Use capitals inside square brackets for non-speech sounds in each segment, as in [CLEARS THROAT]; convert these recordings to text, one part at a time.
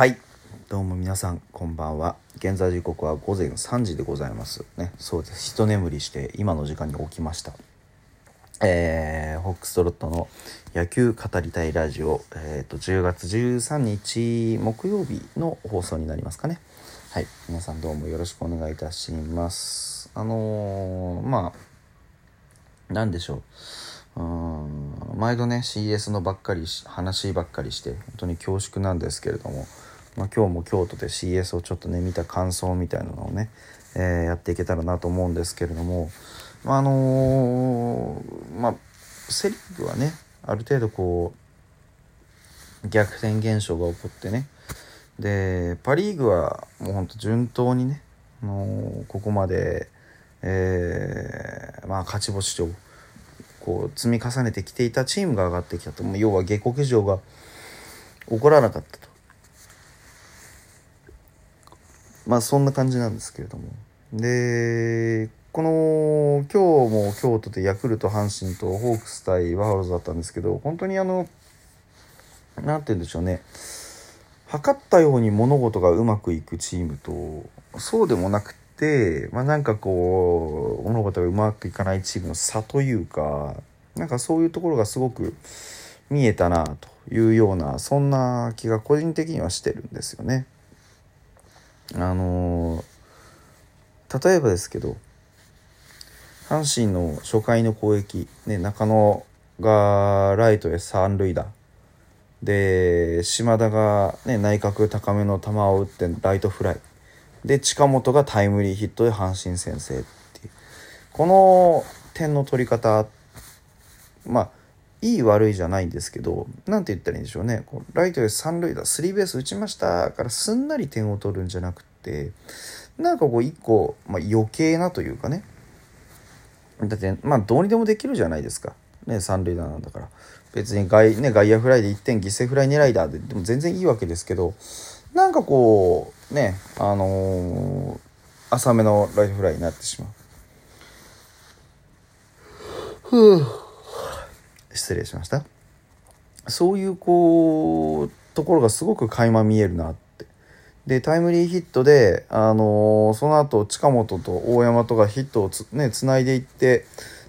はい。どうも皆さんこんばんは。現在時刻は午前3時でございます。ね。そうです。一眠りして今の時間に起きました。えー、ホックストロットの野球語りたいラジオ、えーと、10月13日木曜日の放送になりますかね。はい。皆さんどうもよろしくお願いいたします。あのー、まあなんでしょう。うん毎度ね CS のばっかり話ばっかりして本当に恐縮なんですけれども、まあ、今日も京都で CS をちょっとね見た感想みたいなのをね、えー、やっていけたらなと思うんですけれども、まあ、あのー、まあセ・リーグはねある程度こう逆転現象が起こってねでパ・リーグはもうほんと順当にね、あのー、ここまで、えー、まあ勝ち星をこう積み重ねてきていたチームが上がってきたと。もう要は下克上が起こらなかったと。まあそんな感じなんですけれどもでこの今日も京都でヤクルト阪神とホークス対バファローズだったんですけど本当にあの何て言うんでしょうね測ったように物事がうまくいくチームとそうでもなくて、まあ、なんかこう物事がうまくいかないチームの差というかなんかそういうところがすごく見えたなというようなそんな気が個人的にはしてるんですよね。あの例えばですけど阪神の初回の攻撃、ね、中野がライトへ三塁打。で島田が、ね、内角高めの球を打ってライトフライ。で近本がタイムリーヒットで阪神先制っていう。この点の取り方まあいい悪いじゃないんですけど何て言ったらいいんでしょうね。こうライトで三塁打スリーベース打ちましたからすんなり点を取るんじゃなくてなんかこう一個、まあ、余計なというかね。だってまあどうにでもできるじゃないですか。ね三塁打なんだから。別に外,、ね、外野フライで1点犠牲フライ狙いだででも全然いいわけですけどなんかこうねあのー、浅めのライフフライになってしまう。ふう。失礼しました。そういうこうところがすごく垣間見えるなって。でタイムリーヒットで、あのー、その後近本と大山とかヒットをつ,、ね、つないでいって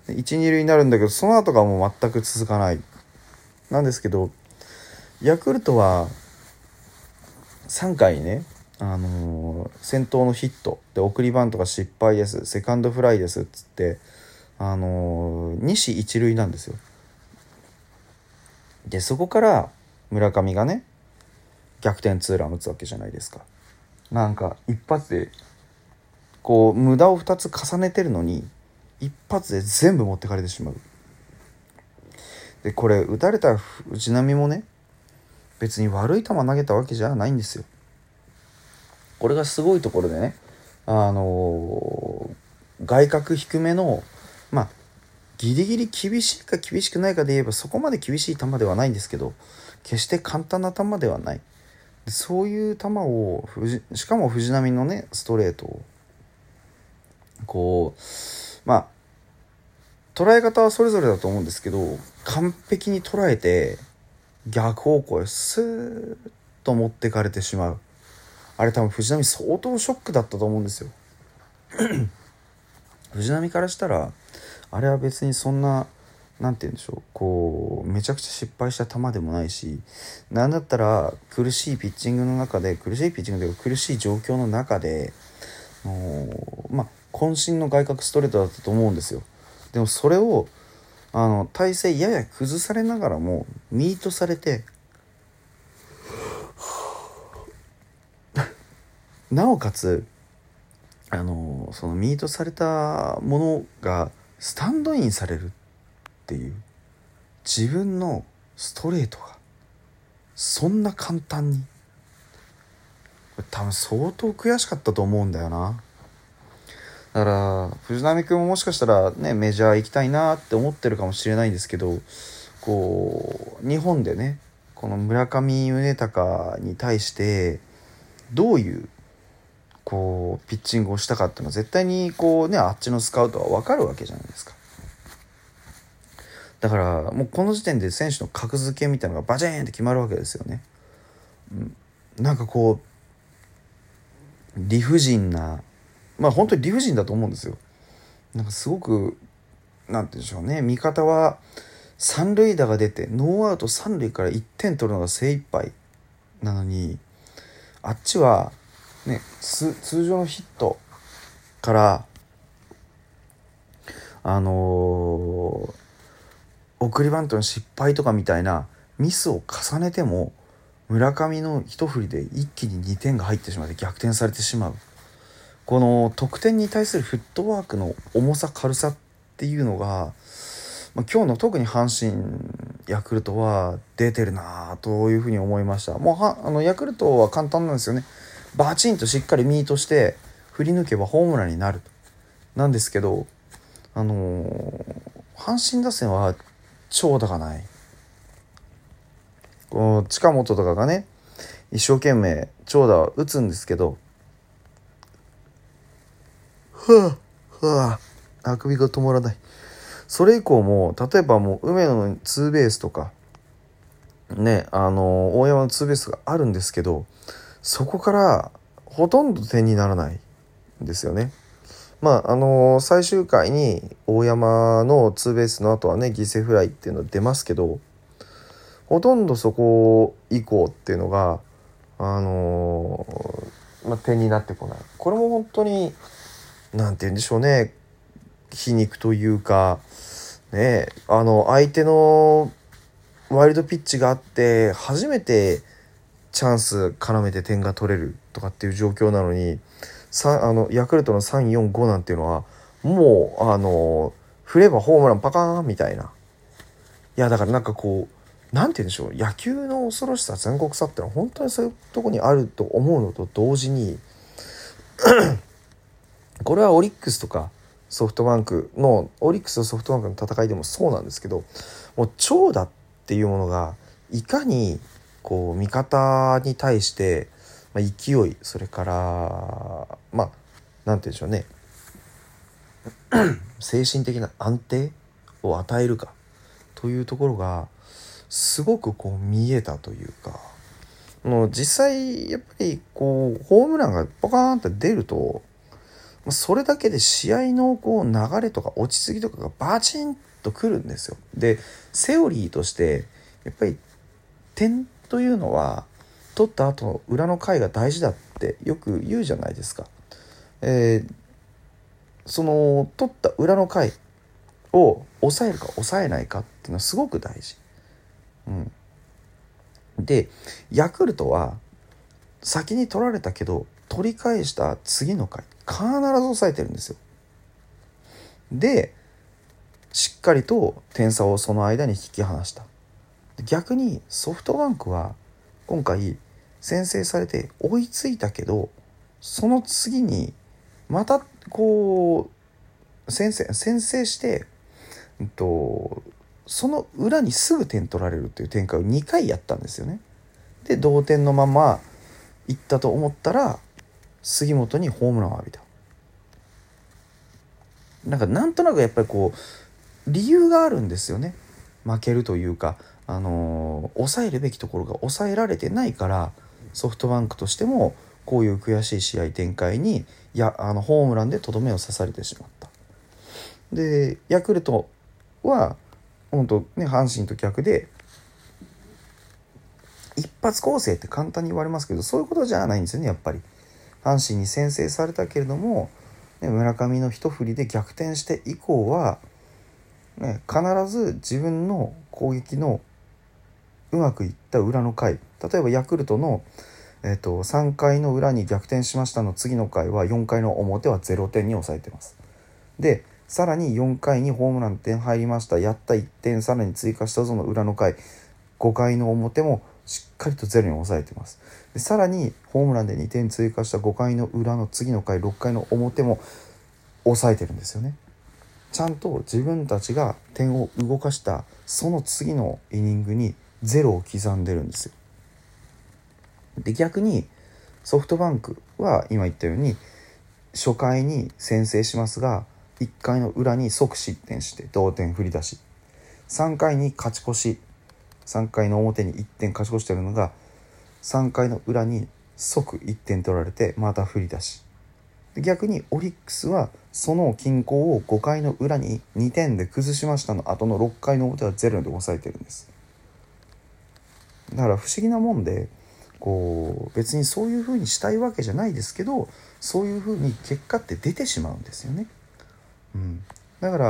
一二塁になるんだけどその後がもう全く続かない。なんですけどヤクルトは3回ね、あのー、先頭のヒットで送りバントが失敗ですセカンドフライですっつって、あのー、西一塁なんですよ。でそこから村上がね逆転ツーラン打つわけじゃないですか。なんか一発でこう無駄を2つ重ねてるのに一発で全部持ってかれてしまう。でこれ打たれた藤浪もね別に悪い球投げたわけじゃないんですよ。これがすごいところでね、あのー、外角低めの、まあ、ギリギリ厳しいか厳しくないかで言えばそこまで厳しい球ではないんですけど、決して簡単な球ではない。そういう球を、しかも藤波のね、ストレートを、こう、まあ、捉え方はそれぞれだと思うんですけど、完璧に捉えて、逆方向へスーッと持ってかれてしまうあれ多分藤波相当ショックだったと思うんですよ [CLEARS THROAT] 藤波からしたらあれは別にそんな何て言うんでしょうこうめちゃくちゃ失敗した球でもないし何だったら苦しいピッチングの中で苦しいピッチングというか苦しい状況の中でのまあ渾身の外角ストレートだったと思うんですよ。でもそれをあの体勢やや崩されながらもミートされて [LAUGHS] なおかつあのそのミートされたものがスタンドインされるっていう自分のストレートがそんな簡単に多分相当悔しかったと思うんだよな。だから藤波君ももしかしたらねメジャー行きたいなって思ってるかもしれないんですけどこう日本でねこの村上宗隆に対してどういうこうピッチングをしたかっていうのは絶対にこうねあっちのスカウトは分かるわけじゃないですか。だからもうこの時点で選手の格付けみたいなのがバチーンって決まるわけですよね。なんかこう理不尽なまあ本当に理不尽だと思うんですよ。なんかすごくなんて言うんでしょうね味方は三塁打が出てノーアウト三塁から1点取るのが精一杯なのにあっちは、ね、通常のヒットからあのー、送りバントの失敗とかみたいなミスを重ねても村上の一振りで一気に2点が入ってしまって逆転されてしまう。この得点に対するフットワークの重さ軽さっていうのが、ま、今日の特に阪神ヤクルトは出てるなというふうに思いました。もうはあのヤクルトは簡単なんですよね。バチンとしっかりミートして振り抜けばホームランになるなんですけどあのー、阪神打線は長打がない。こう近本とかがね一生懸命長打を打つんですけどはあはああくびが止まらない。それ以降も例えばもう梅野のツーベースとかねあの大山のツーベースがあるんですけどそこからほとんど点にならないんですよね。まああの最終回に大山のツーベースの後はね犠牲フライっていうの出ますけどほとんどそこ以降っていうのがあのまあ、点になってこないこれも本当に何て言うんでしょうね皮肉というかねあの相手のワイルドピッチがあって初めてチャンス絡めて点が取れるとかっていう状況なのにあのヤクルトの345なんていうのはもうあの振ればホームランパカーンみたいな。いやだからなんかこう何て言うんでしょう野球の恐ろしさ全国さってのは本当にそういうとこにあると思うのと同時に [CLEARS THROAT] これはオリックスとかソフトバンクのオリックスとソフトバンクの戦いでもそうなんですけどもう長打っていうものがいかにこう味方に対して、まあ、勢いそれからまあ何て言うんでしょうね [CLEARS THROAT] 精神的な安定を与えるかというところがすごくこう見えたというかもう実際やっぱりこうホームランがポカーンって出るとそれだけで試合のこう流れとか落ち着きとかがバチンとくるんですよ。でセオリーとしてやっぱり点というのは取った後の裏の回が大事だってよく言うじゃないですか。えー、その取った裏の回を抑えるか抑えないかっていうのはすごく大事。うん、でヤクルトは先に取られたけど取り返した次の回必ず抑えてるんですよ。でしっかりと点差をその間に引き離した。逆にソフトバンクは今回先制されて追いついたけどその次にまたこう先制先制して、えっと、その裏にすぐ点取られるっていう展開を2回やったんですよね。で同点のままいったと思ったら杉本にホームランを浴びた。なんかなんとなくやっぱりこう理由があるんですよね負けるというかあのー、抑えるべきところが抑えられてないからソフトバンクとしてもこういう悔しい試合展開にやあのホームランでとどめを刺されてしまった。でヤクルトは本当ね阪神と逆で一発攻勢って簡単に言われますけどそういうことじゃないんですよねやっぱり。阪神に先制されたけれども、ね、村上の一振りで逆転して以降は、ね、必ず自分の攻撃のうまくいった裏の回例えばヤクルトの、えーと、3回の裏に逆転しましたの次の回は4回の表は0点に抑えてます。でさらに4回にホームラン点入りました。やった1点さらに追加したぞの裏の回5回の表もしっかりとゼロに抑えてます。でさらにホームランで2点追加した5回の裏の次の回6回の表も抑えてるんですよね。ちゃんと自分たちが点を動かしたその次のイニングにゼロを刻んでるんですよ。で逆にソフトバンクは今言ったように初回に先制しますが1回の裏に即失点して同点振り出し。3回に勝ち越し。3回の表に1点勝ち越してるのが3回の裏に即1点取られてまた振り出し。逆にオリックスはその均衡を5回の裏に2点で崩しましたの後の6回の表は0で抑えてるんですだから不思議なもんでこう別にそういう風にしたいわけじゃないですけどそういう風に結果って出てしまうんですよね。うん、だから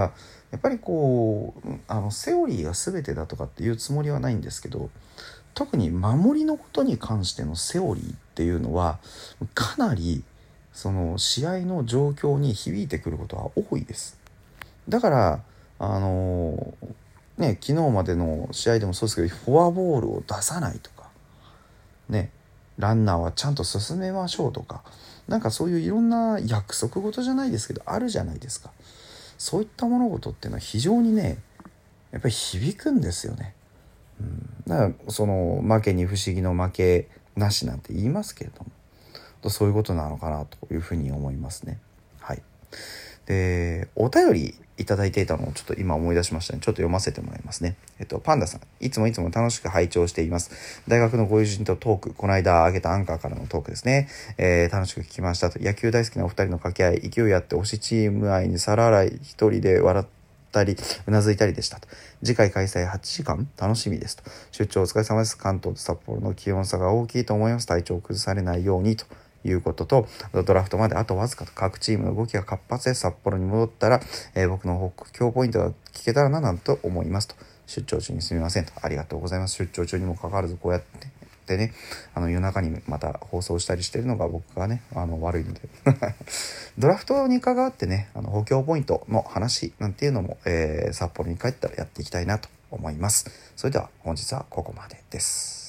やっぱりこうあのセオリーが全てだとかっていうつもりはないんですけど特に守りのことに関してのセオリーっていうのはかなりその試合の状況に響いてくることは多いです。だからあのね昨日までの試合でもそうですけどフォアボールを出さないとかねランナーはちゃんと進めましょうとかなんかそういういろんな約束事じゃないですけどあるじゃないですかそういった物事っていうのは非常にねやっぱり響くんですよね。うん、だからその負けに不思議の負けなしなんて言いますけれどもそういうことなのかなというふうに思いますね。はい、でお便りいただいていたのをちょっと今思い出しましたね。ちょっと読ませてもらいますね。えっと、パンダさん。いつもいつも楽しく拝聴しています。大学のご友人とトーク、この間挙げたアンカーからのトークですね。えー、楽しく聞きましたと。野球大好きなお二人の掛け合い、勢いあって推しチーム愛に皿洗い一人で笑ったり、うなずいたりでしたと。次回開催8時間楽しみですと。出張お疲れ様です。関東と札幌の気温差が大きいと思います。体調を崩されないようにと。いうことと、ドラフトまであとわずかと各チームの動きが活発で札幌に戻ったら、えー、僕の北京ポイントが聞けたらななんと思いますと。出張中にすみませんと。ありがとうございます。出張中にもかかわらずこうやって。でね、あの夜中にまた放送したりしてるのが僕がね、あの悪いので [LAUGHS] ドラフトに関わってね、あの補強ポイントの話なんていうのも、えー、札幌に帰ったらやっていきたいなと思います。それでは本日はここまでです。